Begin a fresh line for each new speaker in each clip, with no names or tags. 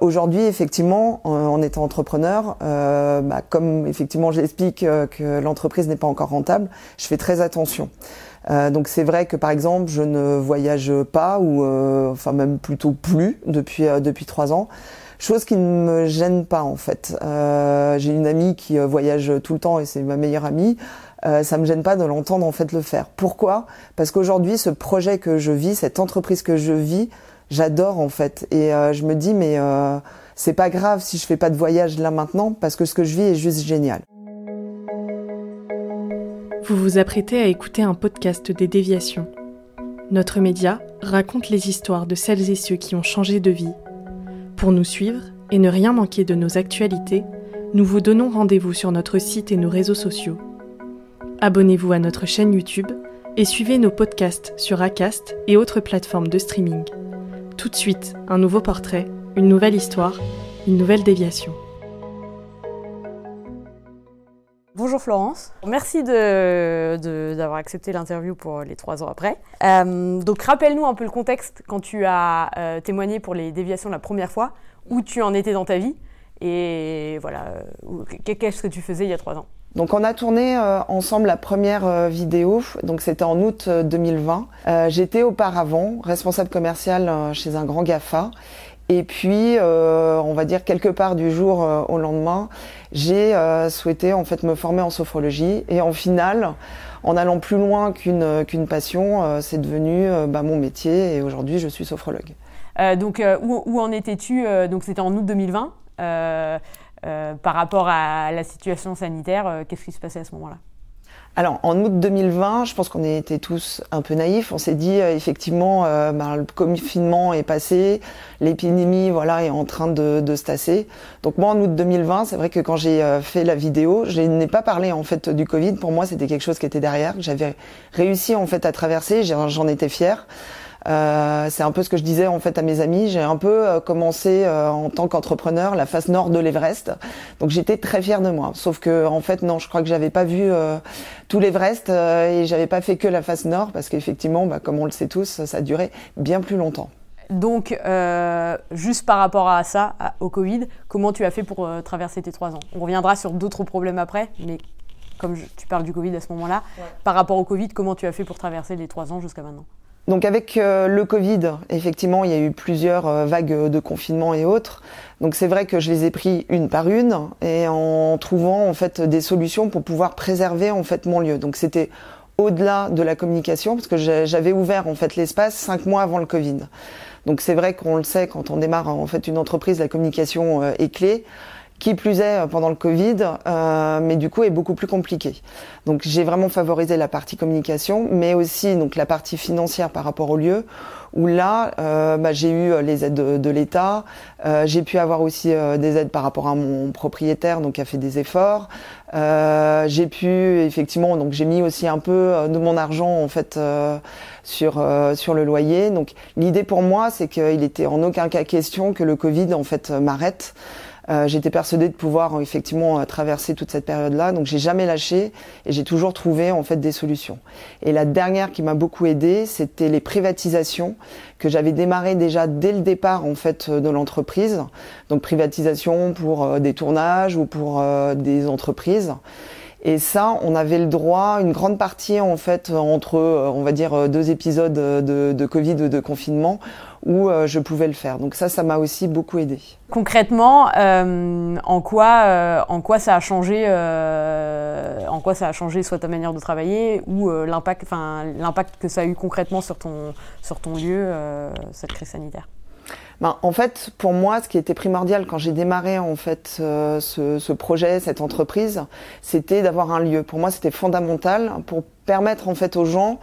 Aujourd'hui, effectivement, en étant entrepreneur, euh, bah, comme effectivement j'explique euh, que l'entreprise n'est pas encore rentable, je fais très attention. Euh, donc c'est vrai que par exemple, je ne voyage pas ou euh, enfin même plutôt plus depuis euh, depuis trois ans. Chose qui ne me gêne pas en fait. J'ai une amie qui voyage tout le temps et c'est ma meilleure amie. Euh, ça me gêne pas de l'entendre en fait le faire. Pourquoi? Parce qu'aujourd'hui, ce projet que je vis, cette entreprise que je vis, j'adore en fait. Et je me dis mais c'est pas grave si je fais pas de voyage là maintenant parce que ce que je vis est juste génial.
Vous vous apprêtez à écouter un podcast des déviations. Notre média raconte les histoires de celles et ceux qui ont changé de vie. Pour nous suivre et ne rien manquer de nos actualités, nous vous donnons rendez-vous sur notre site et nos réseaux sociaux. Abonnez-vous à notre chaîne YouTube et suivez nos podcasts sur Acast et autres plateformes de streaming. Tout de suite, un nouveau portrait, une nouvelle histoire, une nouvelle déviation.
Bonjour Florence, merci d'avoir de, accepté l'interview pour les trois ans après. Euh, donc rappelle-nous un peu le contexte quand tu as euh, témoigné pour les déviations la première fois, où tu en étais dans ta vie et voilà, euh, qu'est-ce que tu faisais il y a trois ans
donc on a tourné ensemble la première vidéo, donc c'était en août 2020. J'étais auparavant responsable commercial chez un grand GAFA et puis, euh, on va dire quelque part du jour euh, au lendemain, j'ai euh, souhaité en fait me former en sophrologie. Et en final, en allant plus loin qu'une qu'une passion, c'est devenu bah, mon métier. Et aujourd'hui, je suis sophrologue.
donc, où, où, en étais-tu Donc, c'était en août 2020. Par rapport à la situation sanitaire, qu'est-ce qui se passait à ce moment-là?
Alors, en août 2020, je pense qu'on était tous un peu naïfs. On s'est dit, euh, effectivement, euh, bah, le confinement est passé, l'épidémie, voilà, est en train de, de se tasser. Donc moi, en août 2020, c'est vrai que quand j'ai euh, fait la vidéo, je n'ai pas parlé en fait du Covid. Pour moi, c'était quelque chose qui était derrière, j'avais réussi en fait à traverser. J'en étais fière. Euh, c'est un peu ce que je disais en fait à mes amis. J'ai un peu euh, commencé euh, en tant qu'entrepreneur la face nord de l'Everest, donc j'étais très fière de moi. Sauf que en fait non, je crois que j'avais pas vu tout l'Everest et j'avais pas fait que la face nord parce qu'effectivement, bah, comme on le sait tous, ça a duré bien plus longtemps.
Donc, juste par rapport à ça, au Covid, comment tu as fait pour traverser tes trois ans? On reviendra sur d'autres problèmes après, mais comme tu parles du Covid à ce moment-là, par rapport au Covid, comment tu as fait pour traverser les trois ans jusqu'à maintenant?
Donc avec euh, le Covid, effectivement, il y a eu plusieurs euh, vagues de confinement et autres. Donc c'est vrai que je les ai pris une par une et en trouvant en fait des solutions pour pouvoir préserver en fait mon lieu. Donc c'était au-delà de la communication parce que j'avais ouvert en fait l'espace cinq mois avant le Covid. Donc c'est vrai qu'on le sait quand on démarre en fait une entreprise, la communication euh, est clé qui plus est euh, pendant le Covid, euh, mais du coup est beaucoup plus compliqué. Donc j'ai vraiment favorisé la partie communication, mais aussi donc la partie financière par rapport au lieu, où là euh, bah, j'ai eu les aides de, l'État, j'ai pu avoir aussi des aides par rapport à mon propriétaire, donc qui a fait des efforts. j'ai pu effectivement, donc j'ai mis aussi un peu de mon argent en fait sur sur le loyer. Donc l'idée pour moi, c'est qu'il était en aucun cas question que le Covid en fait m'arrête. Euh, j'étais persuadée de pouvoir euh, effectivement euh, traverser toute cette période-là, donc j'ai jamais lâché et j'ai toujours trouvé en fait des solutions. Et la dernière qui m'a beaucoup aidée, c'était les privatisations que j'avais démarré déjà dès le départ en fait de l'entreprise. Donc privatisation pour des tournages ou pour des entreprises. Et ça, on avait le droit, une grande partie en fait entre, on va dire, deux épisodes de, de Covid de confinement, où euh, je pouvais le faire. Donc ça, ça m'a aussi beaucoup aidé.
Concrètement, euh, en quoi, euh, en quoi ça a changé, en quoi ça a changé soit ta manière de travailler ou l'impact, enfin l'impact que ça a eu concrètement sur ton, sur ton lieu cette crise sanitaire?
ben, en fait, pour moi, ce qui était primordial quand j'ai démarré en fait euh, ce, ce, projet, cette entreprise, c'était d'avoir un lieu. Pour moi, c'était fondamental pour permettre en fait aux gens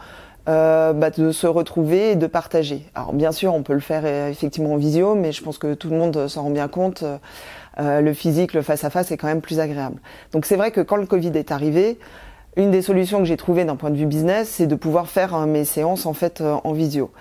euh, bah, de se retrouver et de partager. Alors bien sûr, on peut le faire euh, effectivement en visio, mais je pense que tout le monde s'en rend bien compte. Euh, le physique, le face à face est quand même plus agréable. Donc c'est vrai que quand le Covid est arrivé, une des solutions que j'ai trouvées d'un point de vue business, c'est de pouvoir faire mes séances en fait en visio.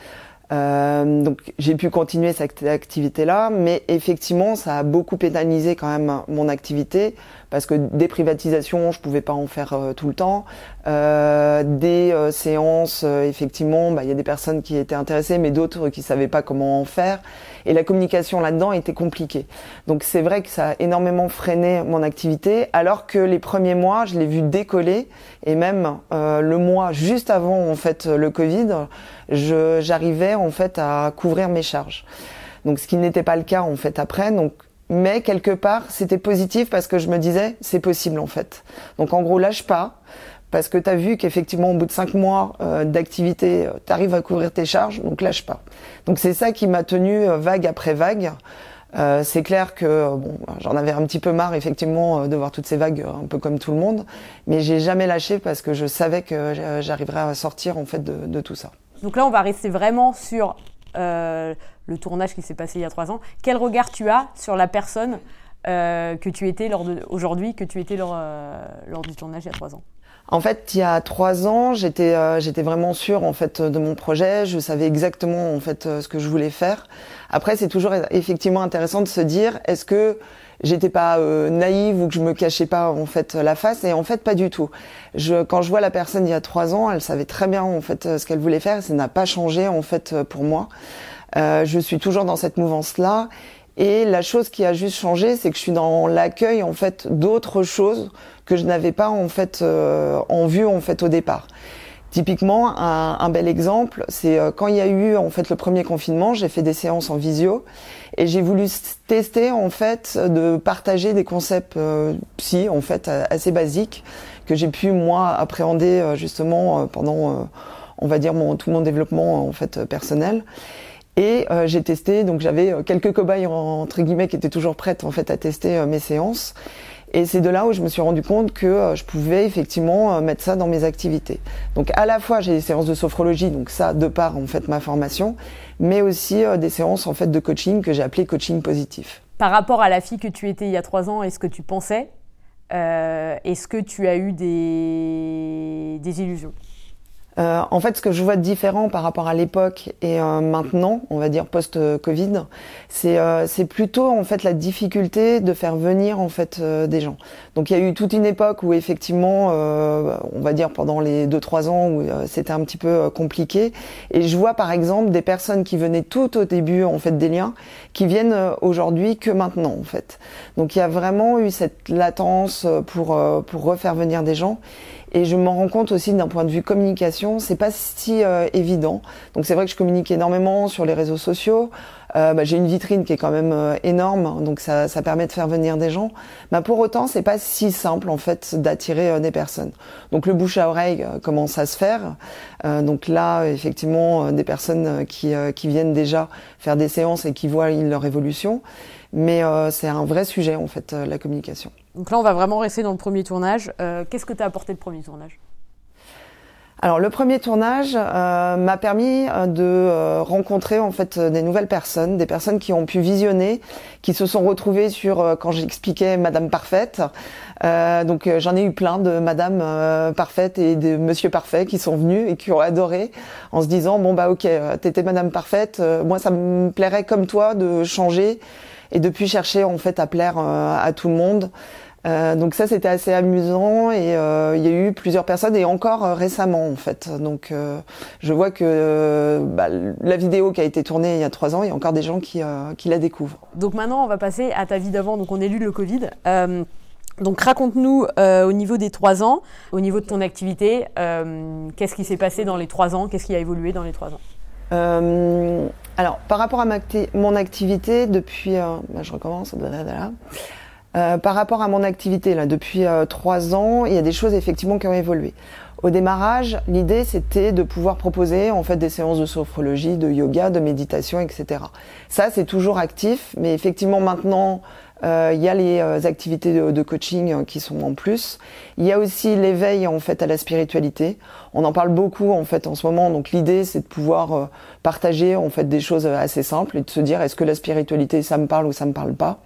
Euh, donc j'ai pu continuer cette activité-là, mais effectivement ça a beaucoup pénalisé quand même mon activité parce que des privatisations, je pouvais pas en faire euh, tout le temps. Euh, des euh, séances, effectivement, bah, il y a des personnes qui étaient intéressées, mais d'autres qui savaient pas comment en faire. Et la communication là-dedans était compliquée. Donc c'est vrai que ça a énormément freiné mon activité, alors que les premiers mois, je l'ai vu décoller, et même le mois juste avant en fait le Covid, j'arrivais en fait à couvrir mes charges. Donc ce qui n'était pas le cas en fait après. Donc mais quelque part c'était positif parce que je me disais c'est possible en fait. Donc en gros lâche pas parce que tu as vu qu'effectivement au bout de cinq mois euh, d'activité, euh, tu arrives à couvrir tes charges, donc lâche pas. Donc c'est ça qui m'a tenu euh, vague après vague. c'est clair que bon, j'en avais un petit peu marre effectivement de voir toutes ces vagues un peu comme tout le monde, mais j'ai jamais lâché parce que je savais que j'arriverais à sortir en fait de, de tout ça.
Donc là on va rester vraiment sur euh, le tournage qui s'est passé il y a trois ans. Quel regard tu as sur la personne euh, que tu étais aujourd'hui, que tu étais lors, euh, lors du tournage il y a trois ans?
En fait, il y a trois ans, j'étais j'étais vraiment sûre en fait de mon projet. Je savais exactement en fait ce que je voulais faire. Après, c'est toujours effectivement intéressant de se dire est-ce que j'étais pas naïve ou que je me cachais pas en fait la face et en fait pas du tout. Je, quand je vois la personne il y a trois ans, elle savait très bien en fait ce qu'elle voulait faire. Ça n'a pas changé en fait pour moi. Euh, je suis toujours dans cette mouvance-là. Et la chose qui a juste changé, c'est que je suis dans l'accueil en fait d'autres choses que je n'avais pas en fait euh, en vue en fait au départ. Typiquement, un, un bel exemple, c'est euh, quand il y a eu en fait le premier confinement, j'ai fait des séances en visio et j'ai voulu tester en fait de partager des concepts euh, psy en fait assez basiques que j'ai pu moi appréhender justement pendant on va dire mon, tout mon développement en fait personnel. Et euh, j'ai testé, donc j'avais euh, quelques cobayes entre guillemets qui étaient toujours prêtes en fait à tester euh, mes séances. Et c'est de là où je me suis rendu compte que je pouvais effectivement mettre ça dans mes activités. Donc à la fois j'ai des séances de sophrologie, donc ça de par en fait ma formation, mais aussi des séances en fait de coaching que j'ai appelé coaching positif.
Par rapport à la fille que tu étais il y a trois ans, est-ce que tu pensais Est-ce que tu as eu des, des illusions?
Euh, en fait, ce que je vois de différent par rapport à l'époque et euh, maintenant, on va dire post-Covid, c'est euh, c'est plutôt en fait la difficulté de faire venir en fait des gens. Donc il y a eu toute une époque où effectivement, on va dire pendant les deux trois ans où c'était un petit peu compliqué. Et je vois par exemple des personnes qui venaient tout au début en fait des liens, qui viennent aujourd'hui que maintenant en fait. Donc il y a vraiment eu cette latence pour pour refaire venir des gens. Et je m'en rends compte aussi d'un point de vue communication, c'est pas si euh, évident. Donc c'est vrai que je communique énormément sur les réseaux sociaux. Euh, bah, j'ai une vitrine qui est quand même euh, énorme, donc ça, ça, permet de faire venir des gens. Mais pour autant, c'est pas si simple en fait d'attirer des personnes. Donc le bouche à oreille commence à se faire. donc là, effectivement, des personnes qui, qui viennent déjà faire des séances et qui voient leur évolution. Mais c'est un vrai sujet en fait, la communication.
Donc là, on va vraiment rester dans le premier tournage. Euh, qu'est-ce que tu as apporté le premier tournage?
Alors le premier tournage euh, m'a permis euh, de rencontrer en fait des nouvelles personnes, des personnes qui ont pu visionner, qui se sont retrouvées sur quand j'expliquais Madame Parfaite. donc j'en ai eu plein de Madame Parfaite et de Monsieur Parfait qui sont venus et qui ont adoré en se disant bon bah ok t'étais Madame Parfaite, moi ça me plairait comme toi de changer et depuis chercher en fait à plaire à tout le monde. Euh, donc ça c'était assez amusant et euh, il y a eu plusieurs personnes et encore euh, récemment en fait. Donc je vois que bah, la vidéo qui a été tournée il y a trois ans, il y a encore des gens qui, qui la découvrent.
Donc maintenant on va passer à ta vie d'avant. Donc on élu le Covid. donc raconte-nous au niveau des trois ans, au niveau de ton activité, qu'est-ce qui s'est passé dans les trois ans, qu'est-ce qui a évolué dans les trois ans?
Alors par rapport à ma mon activité depuis, bah, je recommence. Euh, par rapport à mon activité, là, depuis euh, trois ans, il y a des choses effectivement qui ont évolué. Au démarrage, l'idée c'était de pouvoir proposer en fait des séances de sophrologie, de yoga, de méditation, etc. Ça c'est toujours actif, mais effectivement maintenant euh, il y a les euh, activités de, coaching euh, qui sont en plus. Il y a aussi l'éveil en fait à la spiritualité. On en parle beaucoup en fait en ce moment. Donc l'idée c'est de pouvoir partager en fait des choses assez simples et de se dire est-ce que la spiritualité ça me parle ou ça me parle pas?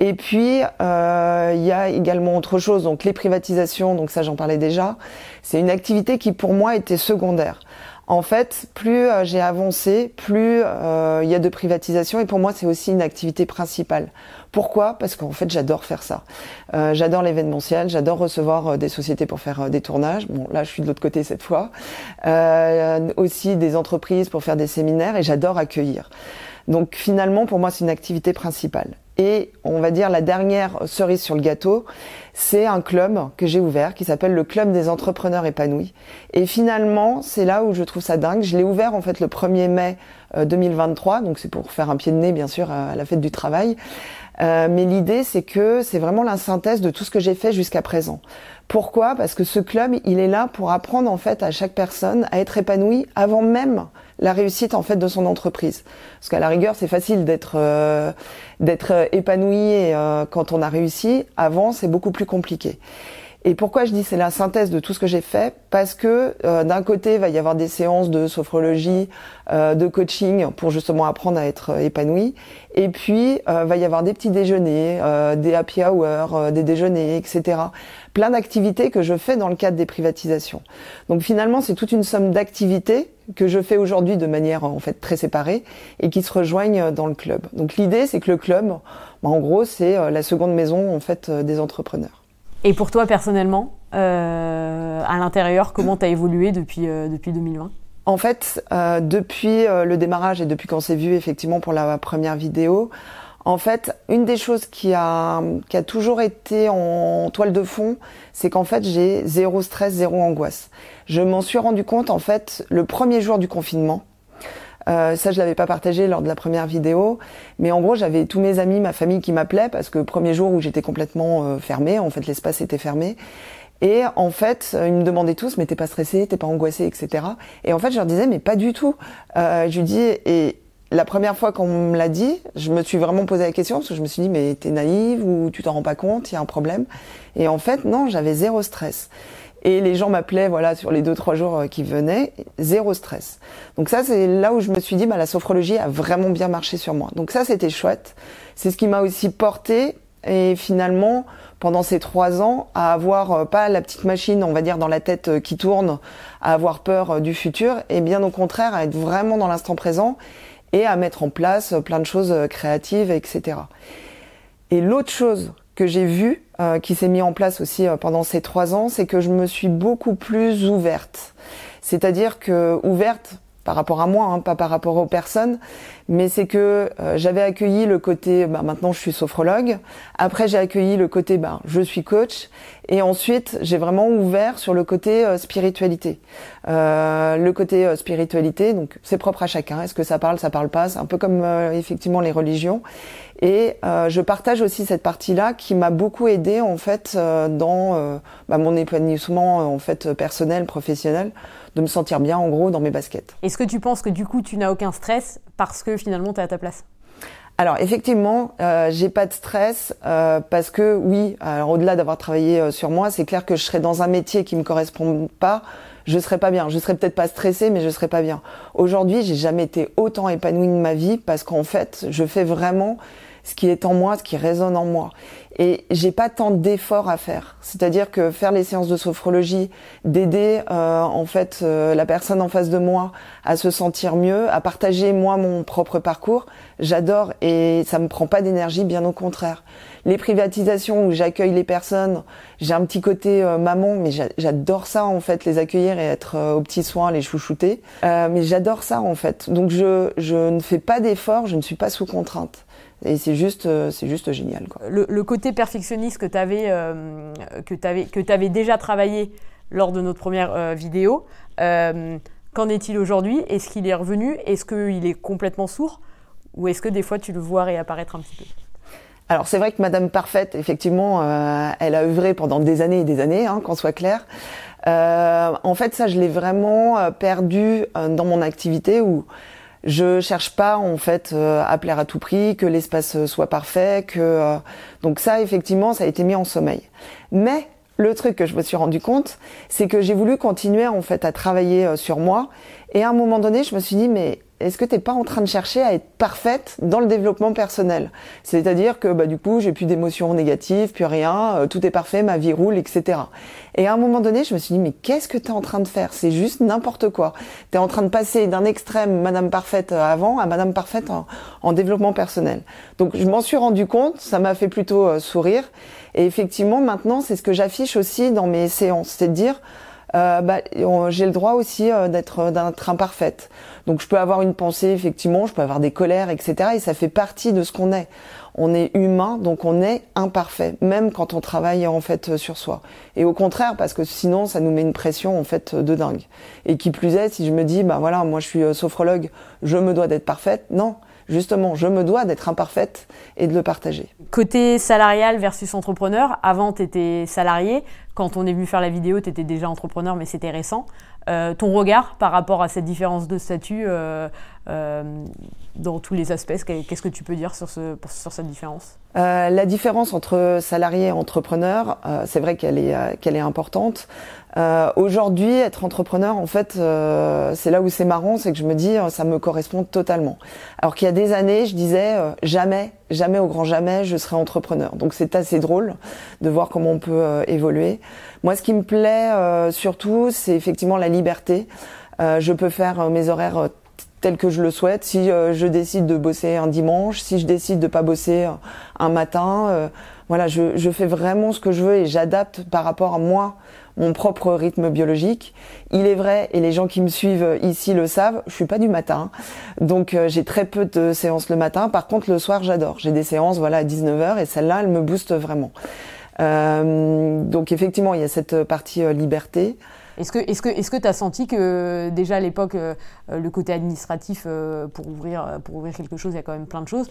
Et puis euh, il y a également autre chose. Donc les privatisations. Donc ça j'en parlais déjà. C'est une activité qui pour moi était secondaire. En fait, plus j'ai avancé, plus il y a de privatisation et pour moi c'est aussi une activité principale. Pourquoi? Parce qu'en fait, j'adore faire ça. Euh, j'adore l'événementiel, j'adore recevoir euh, des sociétés pour faire euh, des tournages. Bon, là, je suis de l'autre côté cette fois. aussi des entreprises pour faire des séminaires et j'adore accueillir. Donc finalement, pour moi, c'est une activité principale. Et on va dire la dernière cerise sur le gâteau, c'est un club que j'ai ouvert qui s'appelle le Club des entrepreneurs épanouis. Et finalement, c'est là où je trouve ça dingue. Je l'ai ouvert en fait le 1er mai 2023, donc c'est pour faire un pied de nez bien sûr à la fête du travail. Euh, mais l'idée, c'est que c'est vraiment la synthèse de tout ce que j'ai fait jusqu'à présent. Pourquoi? Parce que ce club, il est là pour apprendre en fait à chaque personne à être épanouie avant même la réussite en fait de son entreprise. Parce qu'à la rigueur, c'est facile d'être euh, d'être épanoui et, euh, quand on a réussi. Avant, c'est beaucoup plus compliqué. Et pourquoi je dis c'est la synthèse de tout ce que j'ai fait? Parce que euh, d'un côté, il va y avoir des séances de sophrologie, euh, de coaching pour justement apprendre à être euh, épanoui. Et puis, euh, va y avoir des petits déjeuners, des happy hours, des déjeuners, etc. Plein d'activités que je fais dans le cadre des privatisations. Donc finalement, c'est toute une somme d'activités que je fais aujourd'hui de manière en fait très séparée et qui se rejoignent dans le club. Donc l'idée, c'est que le club, bah, en gros, c'est la seconde maison en fait des entrepreneurs.
Et pour toi personnellement, euh, à l'intérieur, comment tu évolué depuis, euh, depuis 2020
En fait, euh, depuis le démarrage et depuis qu'on s'est vu effectivement pour la première vidéo, en fait, une des choses qui a, qui a toujours été en toile de fond, c'est qu'en fait, j'ai zéro stress, zéro angoisse. Je m'en suis rendu compte, en fait, le premier jour du confinement. Euh, ça, je l'avais pas partagé lors de la première vidéo, mais en gros, j'avais tous mes amis, ma famille qui m'appelaient parce que premier jour où j'étais complètement euh, fermée, en fait, l'espace était fermé. Et en fait, ils me demandaient tous, mais t'es pas stressé, t'es pas angoissé, etc. Et en fait, je leur disais, mais pas du tout. Euh, je lui dis, et la première fois qu'on me l'a dit, je me suis vraiment posé la question parce que je me suis dit, mais t'es naïve ou tu t'en rends pas compte, il y a un problème. Et en fait, non, j'avais zéro stress. Et les gens m'appelaient, voilà, sur les deux trois jours euh, qui venaient, zéro stress. Donc ça, c'est là où je me suis dit, bah, la sophrologie a vraiment bien marché sur moi. Donc ça, c'était chouette. C'est ce qui m'a aussi porté. Et finalement, pendant ces trois ans, à avoir euh, pas la petite machine, on va dire, dans la tête euh, qui tourne, à avoir peur du futur, et bien au contraire, à être vraiment dans l'instant présent et à mettre en place plein de choses créatives, etc. Et l'autre chose que j'ai vu, euh, qui s'est mis en place aussi euh, pendant ces trois ans, c'est que je me suis beaucoup plus ouverte. C'est-à-dire que ouverte par rapport à moi, hein, pas par rapport aux personnes, mais c'est que euh, j'avais accueilli le côté, bah, maintenant je suis sophrologue, après j'ai accueilli le côté, bah, je suis coach, et ensuite j'ai vraiment ouvert sur le côté spiritualité. le côté spiritualité, donc c'est propre à chacun, est-ce que ça parle, ça parle pas, c'est un peu comme effectivement les religions, et euh, je partage aussi cette partie-là qui m'a beaucoup aidé en fait euh, dans euh, bah, mon épanouissement en fait personnel, professionnel, de me sentir bien en gros dans mes baskets.
Est-ce que tu penses que du coup tu n'as aucun stress parce que finalement tu es à ta place?
Alors effectivement, euh, j'ai pas de stress euh, parce que oui, alors au-delà d'avoir travaillé sur moi, c'est clair que je serais dans un métier qui me correspond pas, je serais pas bien. Je serais peut-être pas stressée, mais je serais pas bien. Aujourd'hui, j'ai jamais été autant épanouie de ma vie parce qu'en fait, je fais vraiment ce qui est en moi, ce qui résonne en moi. Et j'ai pas tant d'efforts à faire. C'est-à-dire que faire les séances de sophrologie, d'aider euh, en fait euh, la personne en face de moi à se sentir mieux, à partager moi mon propre parcours, j'adore et ça me prend pas d'énergie, bien au contraire. Les privatisations où j'accueille les personnes, j'ai un petit côté euh, maman, mais j'adore ça en fait, les accueillir et être aux petits soins, les chouchouter. mais j'adore ça en fait. Donc je, je ne fais pas d'efforts, je ne suis pas sous contrainte. Et c'est juste, euh, c'est juste génial. Quoi.
Le, côté perfectionniste que tu avais, euh, avais, que avais déjà travaillé lors de notre première euh, vidéo, qu'en est-il aujourd'hui? Est-ce qu'il est revenu? Est-ce qu'il est complètement sourd? Ou est-ce que des fois tu le vois réapparaître un petit peu?
Alors c'est vrai que Madame Parfaite, effectivement, elle a œuvré pendant des années et des années, hein, qu'on soit clair. En fait, ça, je l'ai vraiment perdu dans mon activité où je cherche pas en fait à plaire à tout prix, que l'espace soit parfait, que donc ça effectivement ça a été mis en sommeil. Mais le truc que je me suis rendu compte, c'est que j'ai voulu continuer en fait à travailler sur moi et à un moment donné, je me suis dit mais est-ce que t'es pas en train de chercher à être parfaite dans le développement personnel? C'est-à-dire que bah du coup j'ai plus d'émotions négatives, plus rien, euh, tout est parfait, ma vie roule, etc. Et à un moment donné, je me suis dit mais qu'est-ce que t'es en train de faire? C'est juste n'importe quoi. T'es en train de passer d'un extrême Madame parfaite euh, avant à Madame parfaite en, développement personnel. Donc je m'en suis rendu compte, ça m'a fait plutôt euh, sourire. Et effectivement maintenant c'est ce que j'affiche aussi dans mes séances, c'est de dire euh, bah, j'ai le droit aussi euh, d'être d'être imparfaite. Donc je peux avoir une pensée, effectivement, je peux avoir des colères, etc. Et ça fait partie de ce qu'on est. On est humain, donc on est imparfait, même quand on travaille en fait sur soi. Et au contraire, parce que sinon, ça nous met une pression en fait de dingue. Et qui plus est, si je me dis, bah voilà, moi je suis euh, sophrologue, je me dois d'être parfaite, non justement, je me dois d'être imparfaite et de le partager.
Côté salarial versus entrepreneur, avant tu étais salarié, quand on est venu faire la vidéo, tu étais déjà entrepreneur, mais c'était récent. Euh, ton regard par rapport à cette différence de statut euh, euh, dans tous les aspects, qu'est-ce que tu peux dire sur, ce, sur cette différence?
La différence entre salarié et entrepreneur, c'est vrai qu'elle est, qu'elle est importante. Aujourd'hui, être entrepreneur, en fait, c'est là où c'est marrant, c'est que je me dis, ça me correspond totalement. Alors qu'il y a des années, je disais, jamais, jamais au grand jamais, je serai entrepreneur. Donc c'est assez drôle de voir comment on peut évoluer. Moi, ce qui me plaît euh, surtout, c'est effectivement la liberté. Euh, je peux faire euh, mes horaires tels que je le souhaite. Si je décide de bosser un dimanche, si je décide de pas bosser un matin, voilà, je, je, fais vraiment ce que je veux et j'adapte par rapport à moi mon propre rythme biologique. Il est vrai, et les gens qui me suivent ici le savent, je suis pas du matin, donc j'ai très peu de séances le matin. Par contre, le soir, j'adore. J'ai des séances, voilà, à 19h, et celle-là, elle me booste vraiment. Euh, donc effectivement, il y a cette partie euh, liberté.
Est-ce que est-ce que est-ce que tu as senti que déjà à l'époque euh, le côté administratif pour ouvrir pour ouvrir quelque chose, il y a quand même plein de choses.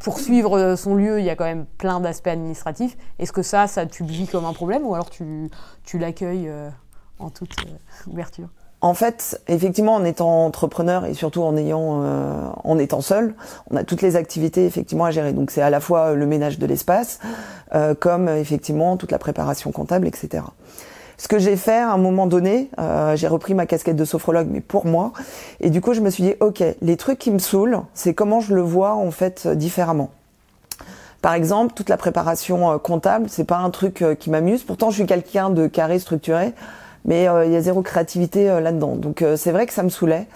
Pour suivre son lieu, il y a quand même plein d'aspects administratifs. Est-ce que ça ça tu le vis comme un problème ou alors tu tu l'accueilles en toute ouverture?
En fait, effectivement, en étant entrepreneur et surtout en ayant, euh, en étant seul, on a toutes les activités effectivement à gérer. Donc c'est à la fois le ménage de l'espace, euh, comme effectivement toute la préparation comptable, etc. Ce que j'ai fait à un moment donné, euh, j'ai repris ma casquette de sophrologue, mais pour moi, et du coup je me suis dit, ok, les trucs qui me saoulent, c'est comment je le vois en fait différemment. Par exemple, toute la préparation comptable, c'est pas un truc qui m'amuse. Pourtant, je suis quelqu'un de carré structuré mais euh, il y a zéro créativité euh, là-dedans. Donc euh, c'est vrai que ça me saoulait.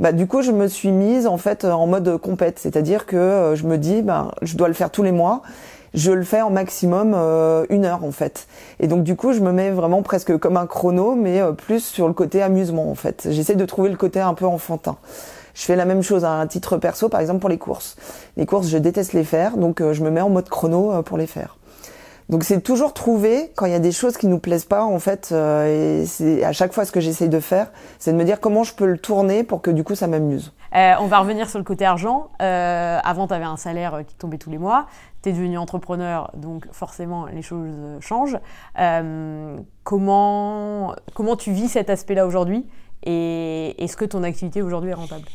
Bah, du coup, je me suis mise en fait en mode compète, c'est-à-dire que je me dis, bah, je dois le faire tous les mois. Je le fais en maximum une heure en fait. Et donc du coup, je me mets vraiment presque comme un chrono, mais plus sur le côté amusement en fait. J'essaie de trouver le côté un peu enfantin. Je fais la même chose à un titre perso, par exemple pour les courses. Les courses, je déteste les faire, donc je me mets en mode chrono pour les faire. Donc c'est toujours trouver quand il y a des choses qui nous plaisent pas en fait euh, et c'est à chaque fois ce que j'essaye de faire, c'est de me dire comment je peux le tourner pour que du coup ça m'amuse.
Euh, on va revenir sur le côté argent. Euh, avant tu un salaire qui tombait tous les mois, tu es devenu entrepreneur donc forcément les choses changent. comment comment tu vis cet aspect-là aujourd'hui? Et est-ce que ton activité aujourd'hui est rentable?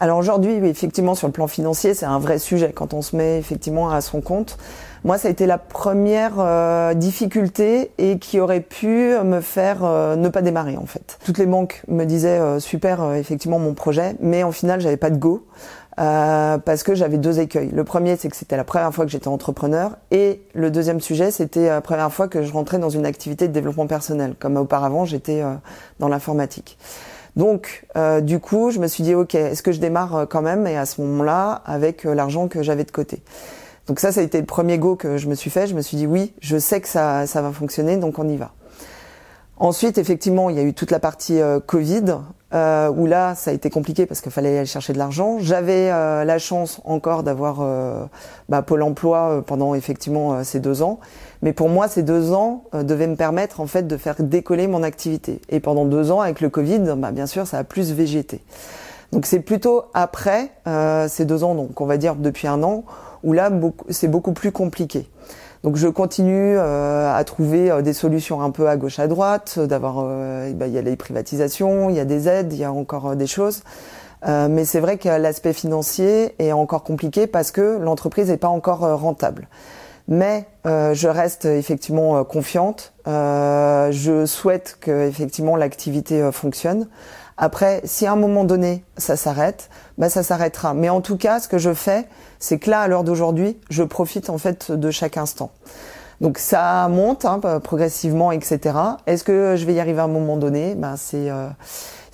Alors aujourd'hui, effectivement, sur le plan financier, c'est un vrai sujet quand on se met effectivement à son compte. Moi, ça a été la première euh, difficulté et qui aurait pu me faire euh, ne pas démarrer en fait. Toutes les banques me disaient euh, super, effectivement, mon projet, mais en final, j'avais pas de go. parce que j'avais deux écueils. Le premier, c'est que c'était la première fois que j'étais entrepreneur, et le deuxième sujet, c'était la première fois que je rentrais dans une activité de développement personnel. Comme auparavant, j'étais dans l'informatique. Donc, du coup, je me suis dit, ok, est-ce que je démarre quand même Et à ce moment-là, avec l'argent que j'avais de côté? Donc ça, ça a été le premier go que je me suis fait. Je me suis dit oui, je sais que ça, va fonctionner, donc on y va. Ensuite, effectivement, il y a eu toute la partie euh, Covid, euh, où là, ça a été compliqué parce qu'il fallait aller chercher de l'argent. J'avais euh, la chance encore d'avoir euh, bah, Pôle Emploi pendant effectivement ces deux ans. Mais pour moi, ces deux ans devaient me permettre en fait de faire décoller mon activité. Et pendant deux ans, avec le Covid, bah, bien sûr, ça a plus végété. Donc c'est plutôt après ces deux ans, donc on va dire depuis un an, où là, c'est beaucoup plus compliqué. Donc je continue à trouver des solutions un peu à gauche à droite, d'avoir, bah, il y a les privatisations, il y a des aides, il y a encore des choses. mais c'est vrai que l'aspect financier est encore compliqué parce que l'entreprise n'est pas encore rentable. Mais euh, je reste effectivement euh, confiante. Euh, je souhaite que effectivement l'activité fonctionne. Après, si à un moment donné ça s'arrête, bah ça s'arrêtera. Mais en tout cas, ce que je fais, c'est que là, à l'heure d'aujourd'hui, je profite en fait de chaque instant. Donc ça monte hein, progressivement, etc. Est-ce que je vais y arriver à un moment donné? Bah, c'est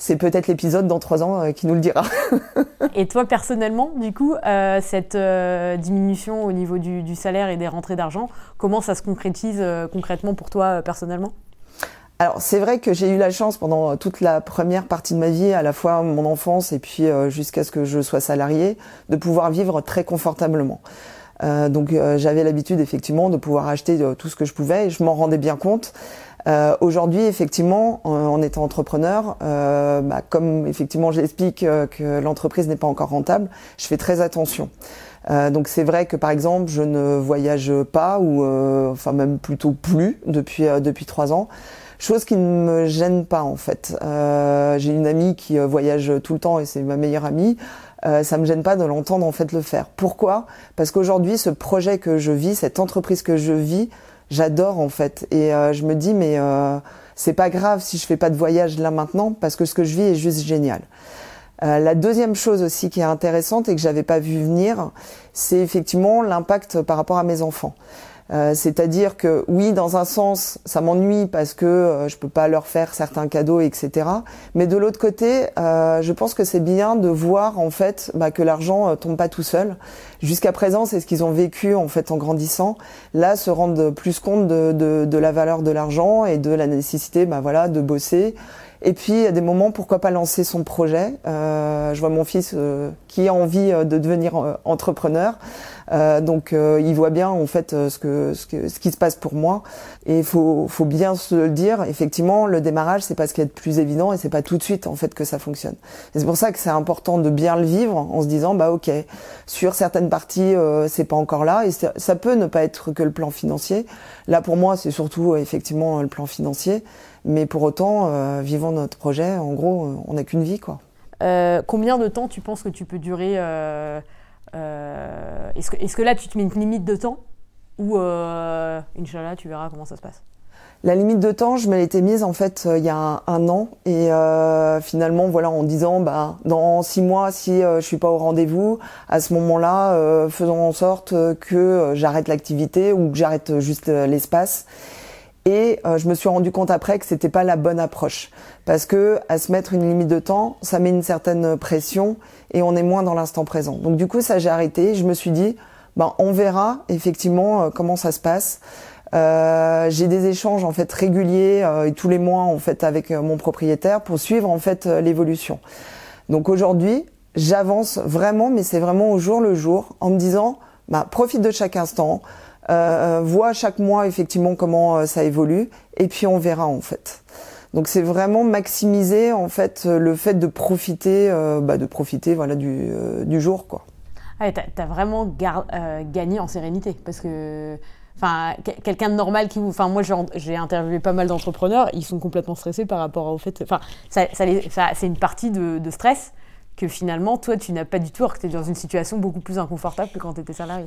c'est peut-être l'épisode dans trois ans euh, qui nous le dira.
et toi, personnellement, du coup, euh, cette euh, diminution au niveau du, salaire et des rentrées d'argent, comment ça se concrétise concrètement pour toi, personnellement?
Alors c'est vrai que j'ai eu la chance pendant toute la première partie de ma vie, à la fois mon enfance et puis jusqu'à ce que je sois salarié, de pouvoir vivre très confortablement. donc j'avais l'habitude effectivement de pouvoir acheter tout ce que je pouvais et je m'en rendais bien compte. Euh, Aujourd'hui, effectivement, en, étant entrepreneur, euh, bah, comme effectivement j'explique euh, que l'entreprise n'est pas encore rentable, je fais très attention. Euh, donc c'est vrai que par exemple, je ne voyage pas ou euh, enfin même plutôt plus depuis depuis trois ans. Chose qui ne me gêne pas en fait. J'ai une amie qui voyage tout le temps et c'est ma meilleure amie. Euh, ça me gêne pas de l'entendre en fait le faire. Pourquoi? Parce qu'aujourd'hui, ce projet que je vis, cette entreprise que je vis, j'adore en fait. Et euh, je me dis mais euh, c'est pas grave si je fais pas de voyage là maintenant parce que ce que je vis est juste génial. Euh, la deuxième chose aussi qui est intéressante et que j'avais pas vu venir, c'est effectivement l'impact par rapport à mes enfants. Euh, c'est-à-dire que oui, dans un sens, ça m'ennuie parce que euh, je peux pas leur faire certains cadeaux, etc. Mais de l'autre côté, euh, je pense que c'est bien de voir en fait bah, que l'argent tombe pas tout seul. Jusqu'à présent, c'est ce qu'ils ont vécu en fait en grandissant. Là, se rendre plus compte de, de, de la valeur de l'argent et de la nécessité, bah voilà, de bosser et puis, à des moments, pourquoi pas lancer son projet. Euh, je vois mon fils euh, qui a envie euh, de devenir euh, entrepreneur. Euh, donc, il voit bien en fait ce que, ce que ce qui se passe pour moi. Et il faut, faut bien se le dire. Effectivement, le démarrage, c'est pas ce qui est le plus évident et c'est pas tout de suite en fait que ça fonctionne. c'est pour ça que c'est important de bien le vivre en se disant bah ok, sur certaines parties, c'est pas encore là et ça peut ne pas être que le plan financier. Là, pour moi, c'est surtout effectivement le plan financier. Mais pour autant, euh, vivant notre projet, en gros, euh, on n'a qu'une vie, quoi.
Euh, combien de temps tu penses que tu peux durer Est-ce que, est que, là, tu te mets une limite de temps Ou, Inch'Allah, tu verras comment ça se passe.
La limite de temps, je me l'étais mise en fait il y a un, an. Et finalement voilà en disant bah dans six mois si je suis pas au rendez-vous à ce moment-là faisons en sorte que j'arrête l'activité ou que j'arrête juste l'espace et euh, je me suis rendu compte après que c'était pas la bonne approche parce que à se mettre une limite de temps, ça met une certaine pression et on est moins dans l'instant présent. Donc du coup, ça j'ai arrêté. Je me suis dit, ben on verra effectivement euh, comment ça se passe. Euh, j'ai des échanges en fait réguliers et tous les mois en fait avec mon propriétaire pour suivre en fait l'évolution. Donc aujourd'hui, j'avance vraiment, mais c'est vraiment au jour le jour en me disant, bah, profite de chaque instant. Euh, voit chaque mois effectivement comment euh, ça évolue. Et puis on verra en fait. Donc c'est vraiment maximiser en fait le fait de profiter, euh, bah, de profiter voilà du, du jour quoi.
Ah, t'as as vraiment gagné en sérénité. Parce que enfin quelqu'un de normal qui vous enfin moi j'ai interviewé pas mal d'entrepreneurs. Ils sont complètement stressés par rapport au fait enfin ça, ça, ça c'est une partie de, de, stress que finalement toi tu n'as pas du tout alors que tu es dans une situation beaucoup plus inconfortable que quand tu étais salarié.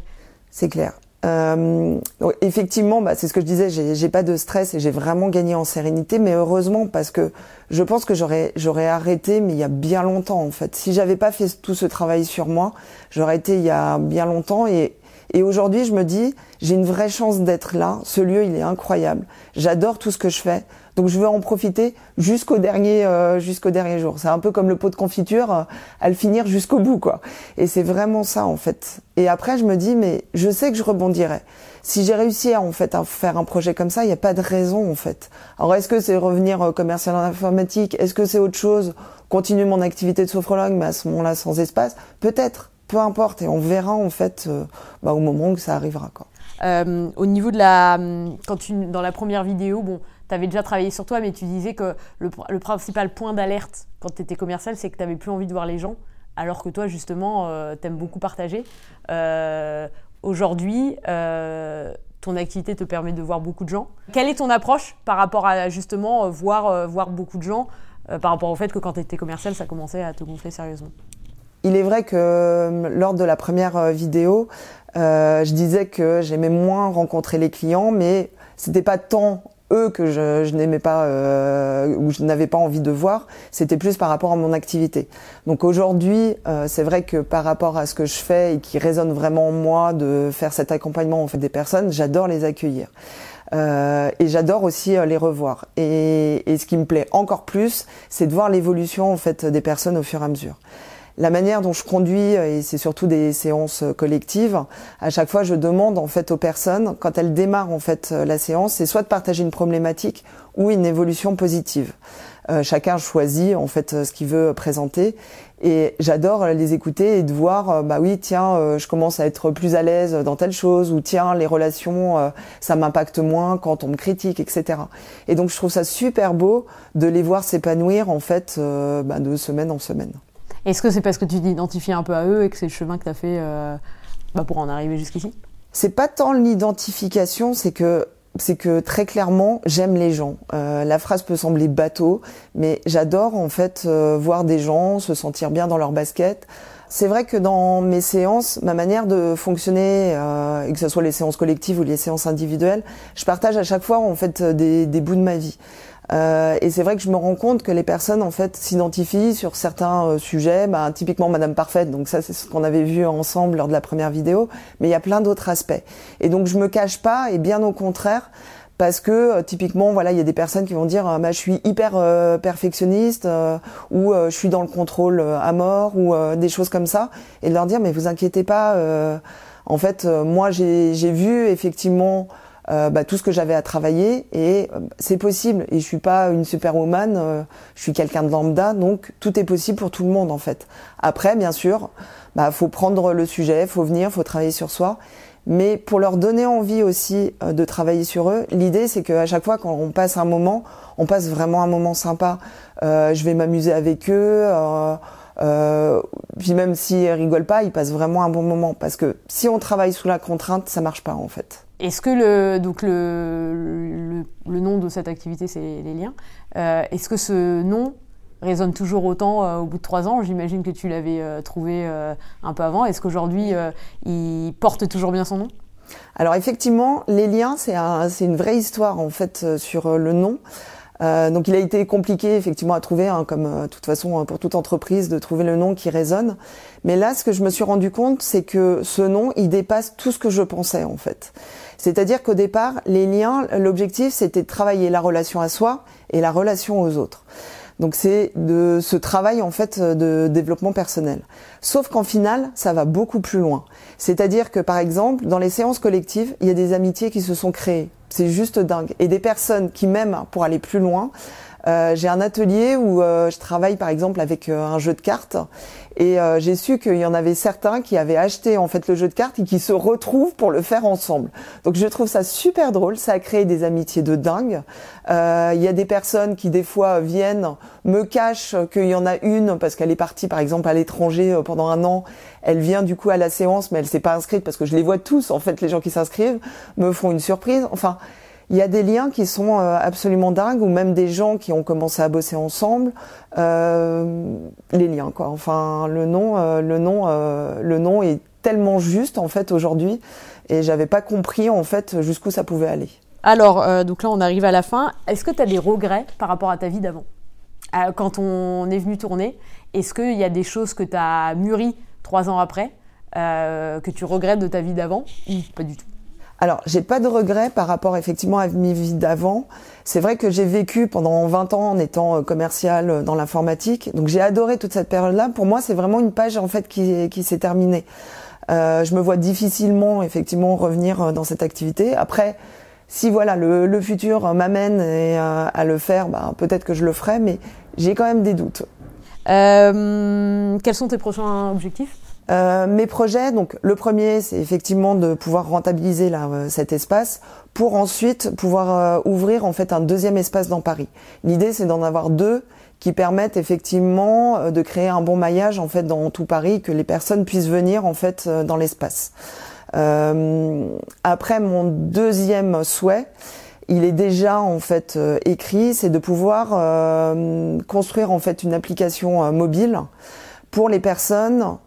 C'est clair euh, effectivement, bah, c'est ce que je disais, j'ai pas de stress et j'ai vraiment gagné en sérénité, mais heureusement parce que je pense que j'aurais j'aurais arrêté, mais il y a bien longtemps en fait. Si j'avais pas fait tout ce travail sur moi, j'aurais été il y a bien longtemps et et aujourd'hui, je me dis, j'ai une vraie chance d'être là. Ce lieu, il est incroyable. J'adore tout ce que je fais. Donc je veux en profiter jusqu'au dernier euh, jusqu'au dernier jour. C'est un peu comme le pot de confiture, euh, à le finir jusqu'au bout quoi. Et c'est vraiment ça en fait. Et après je me dis mais je sais que je rebondirai. Si j'ai réussi à en fait à faire un projet comme ça, il n'y a pas de raison en fait. Alors est-ce que c'est revenir commercial en informatique? Est-ce que c'est autre chose? Continuer mon activité de sophrologue mais à ce moment-là sans espace? Peut-être peu importe, et on verra en fait euh, bah, au moment où ça arrivera.
Euh, au niveau de la, quand tu, dans la première vidéo, bon, tu avais déjà travaillé sur toi, mais tu disais que le, principal point d'alerte quand tu étais commercial, c'est que tu n'avais plus envie de voir les gens, alors que toi, justement, euh, tu aimes beaucoup partager. Aujourd'hui, ton activité te permet de voir beaucoup de gens. Quelle est ton approche par rapport à justement voir, voir beaucoup de gens, par rapport au fait que quand tu étais commercial, ça commençait à te gonfler sérieusement?
Il est vrai que lors de la première vidéo, je disais que j'aimais moins rencontrer les clients, mais c'était pas tant eux que je, n'aimais pas euh, ou je n'avais pas envie de voir, c'était plus par rapport à mon activité. Donc aujourd'hui, euh, c'est vrai que par rapport à ce que je fais et qui résonne vraiment en moi de faire cet accompagnement en fait des personnes, j'adore les accueillir. Euh, et j'adore aussi euh, les revoir. Et, et, ce qui me plaît encore plus, c'est de voir l'évolution en fait des personnes au fur et à mesure la manière dont je conduis, et c'est surtout des séances collectives, à chaque fois je demande en fait aux personnes, quand elles démarrent en fait la séance, c'est soit de partager une problématique ou une évolution positive. Euh, chacun choisit en fait ce qu'il veut présenter et j'adore les écouter et de voir euh, bah oui tiens euh, je commence à être plus à l'aise dans telle chose ou tiens les relations ça m'impacte moins quand on me critique etc et donc je trouve ça super beau de les voir s'épanouir en fait bah, de semaine en semaine.
Est-ce que c'est parce que tu t'identifies un peu à eux et que c'est le chemin que tu as fait euh, bah, pour en arriver jusqu'ici?
C'est pas tant l'identification, c'est que c'est que très clairement, j'aime les gens. Euh, la phrase peut sembler bateau, mais j'adore en fait euh, voir des gens se sentir bien dans leur basket. C'est vrai que dans mes séances, ma manière de fonctionner, euh, que ce soit les séances collectives ou les séances individuelles, je partage à chaque fois en fait des, des bouts de ma vie. Euh, et c'est vrai que je me rends compte que les personnes en fait s'identifient sur certains euh, sujets, bah, typiquement Madame Parfaite. Donc ça c'est ce qu'on avait vu ensemble lors de la première vidéo, mais il y a plein d'autres aspects. Et donc je me cache pas, et bien au contraire, parce que euh, typiquement voilà il y a des personnes qui vont dire bah, je suis hyper perfectionniste ou je suis dans le contrôle à mort ou des choses comme ça et de leur dire mais vous inquiétez pas en fait moi j'ai vu effectivement euh, bah, tout ce que j'avais à travailler et euh, c'est possible. Et je suis pas une superwoman, euh, je suis quelqu'un de lambda, donc tout est possible pour tout le monde en fait. Après, bien sûr, bah faut prendre le sujet, faut venir, faut travailler sur soi. Mais pour leur donner envie aussi de travailler sur eux, l'idée c'est qu'à chaque fois quand on passe un moment, on passe vraiment un moment sympa. je vais m'amuser avec eux. Euh, puis même s'ils rigolent pas, ils passent vraiment un bon moment parce que si on travaille sous la contrainte, ça marche pas en fait.
Est-ce que le, donc le, le, nom de cette activité, c'est les liens euh, Est-ce que ce nom résonne toujours autant euh, au bout de trois ans? J'imagine que tu l'avais euh, trouvé un peu avant. Est-ce qu'aujourd'hui, il porte toujours bien son nom?
Alors effectivement, les liens, c'est un, une vraie histoire en fait sur le nom. Donc il a été compliqué effectivement à trouver, hein, comme de toute façon pour toute entreprise, de trouver le nom qui résonne. Mais là, ce que je me suis rendu compte, c'est que ce nom, il dépasse tout ce que je pensais en fait. C'est-à-dire qu'au départ, les liens, l'objectif, c'était de travailler la relation à soi et la relation aux autres. Donc c'est de ce travail en fait de développement personnel. Sauf qu'en final, ça va beaucoup plus loin. C'est-à-dire que par exemple, dans les séances collectives, il y a des amitiés qui se sont créées. C'est juste dingue. Et des personnes qui même pour aller plus loin, euh, j'ai un atelier où euh, je travaille par exemple avec euh, un jeu de cartes et euh, j'ai su qu'il y en avait certains qui avaient acheté en fait le jeu de cartes et qui se retrouvent pour le faire ensemble. Donc je trouve ça super drôle, ça a créé des amitiés de dingue. Euh, il y a des personnes qui des fois viennent, me cachent qu'il y en a une parce qu'elle est partie par exemple à l'étranger pendant un an. Elle vient du coup à la séance mais elle s'est pas inscrite parce que je les vois tous en fait les gens qui s'inscrivent me font une surprise. Enfin il y a des liens qui sont euh, absolument dingues, ou même des gens qui ont commencé à bosser ensemble. Euh, les liens, quoi. Enfin, le nom, euh, le nom, le nom est tellement juste en fait aujourd'hui, et j'avais pas compris en fait jusqu'où ça pouvait aller.
Alors, donc là, on arrive à la fin. Est-ce que tu as des regrets par rapport à ta vie d'avant? Quand on est venu tourner, est-ce qu'il y a des choses que tu as mûries trois ans après, que tu regrettes de ta vie d'avant? Pas du tout?
Alors, j'ai pas de regrets par rapport effectivement à mes vies d'avant. C'est vrai que j'ai vécu pendant 20 ans en étant euh, commercial euh, dans l'informatique, donc j'ai adoré toute cette période-là. Pour moi, c'est vraiment une page en fait qui, qui s'est terminée. Euh, je me vois difficilement effectivement revenir euh, dans cette activité. Après, si voilà le, le futur m'amène à le faire, bah, peut-être que je le ferai, mais j'ai quand même des doutes.
Euh, quels sont tes prochains objectifs?
Euh, mes projets, donc le premier, c'est effectivement de pouvoir rentabiliser euh, cet espace pour ensuite pouvoir euh, ouvrir en fait un deuxième espace dans Paris. L'idée, c'est d'en avoir deux qui permettent effectivement de créer un bon maillage en fait dans tout Paris, que les personnes puissent venir en fait dans l'espace. après, mon deuxième souhait, il est déjà en fait écrit, c'est de pouvoir construire en fait une application mobile pour les personnes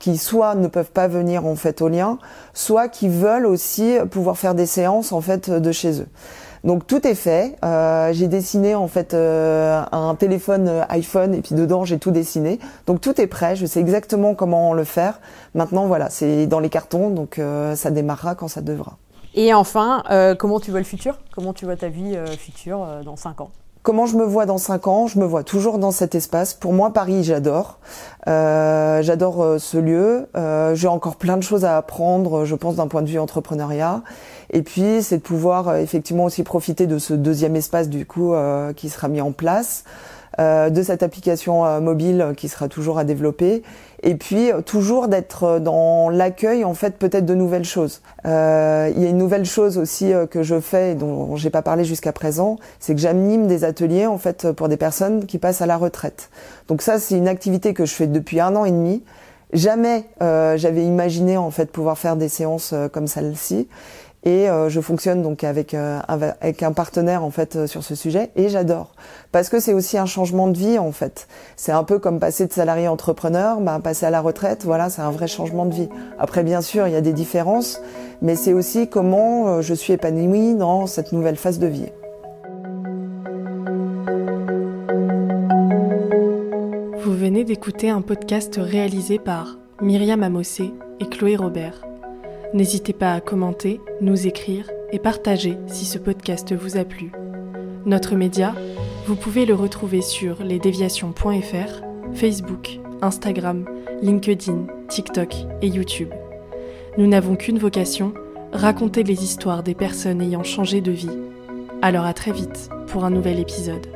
qui soit ne peuvent pas venir en fait au lien, soit qui veulent aussi pouvoir faire des séances en fait de chez eux. Donc tout est fait. Euh, j'ai dessiné en fait euh, un téléphone euh, iPhone et puis dedans j'ai tout dessiné. Donc tout est prêt. Je sais exactement comment le faire. Maintenant voilà, c'est dans les cartons donc ça démarrera quand ça devra.
Et enfin, comment tu vois le futur? Comment tu vois ta vie future dans 5 ans?
Comment je me vois dans cinq ans Je me vois toujours dans cet espace. Pour moi, Paris, j'adore. Euh, j'adore euh, ce lieu. Euh, j'ai encore plein de choses à apprendre, je pense, d'un point de vue entrepreneuriat. Et puis, c'est de pouvoir effectivement aussi profiter de ce deuxième espace du coup qui sera mis en place. De cette application mobile qui sera toujours à développer et puis euh, toujours d'être dans l'accueil en fait peut-être de nouvelles choses. il y a une nouvelle chose aussi que je fais et dont j'ai pas parlé jusqu'à présent, c'est que j'anime des ateliers en fait pour des personnes qui passent à la retraite. Donc ça c'est une activité que je fais depuis un an et demi. Jamais j'avais imaginé en fait pouvoir faire des séances comme celle-ci et euh, je fonctionne donc avec euh, avec un partenaire en fait euh, sur ce sujet et j'adore parce que c'est aussi un changement de vie en fait. C'est un peu comme passer de salarié entrepreneur, bah, passer à la retraite, voilà, c'est un vrai changement de vie. Après bien sûr, il y a des différences, mais c'est aussi comment je suis épanouie dans cette nouvelle phase de vie.
Vous venez d'écouter un podcast réalisé par Myriam Amossé et Chloé Robert. N'hésitez pas à commenter, nous écrire et partager si ce podcast vous a plu. Notre média, vous pouvez le retrouver sur lesdéviations.fr, Facebook, Instagram, LinkedIn, TikTok et YouTube. Nous n'avons qu'une vocation, raconter les histoires des personnes ayant changé de vie. Alors à très vite pour un nouvel épisode.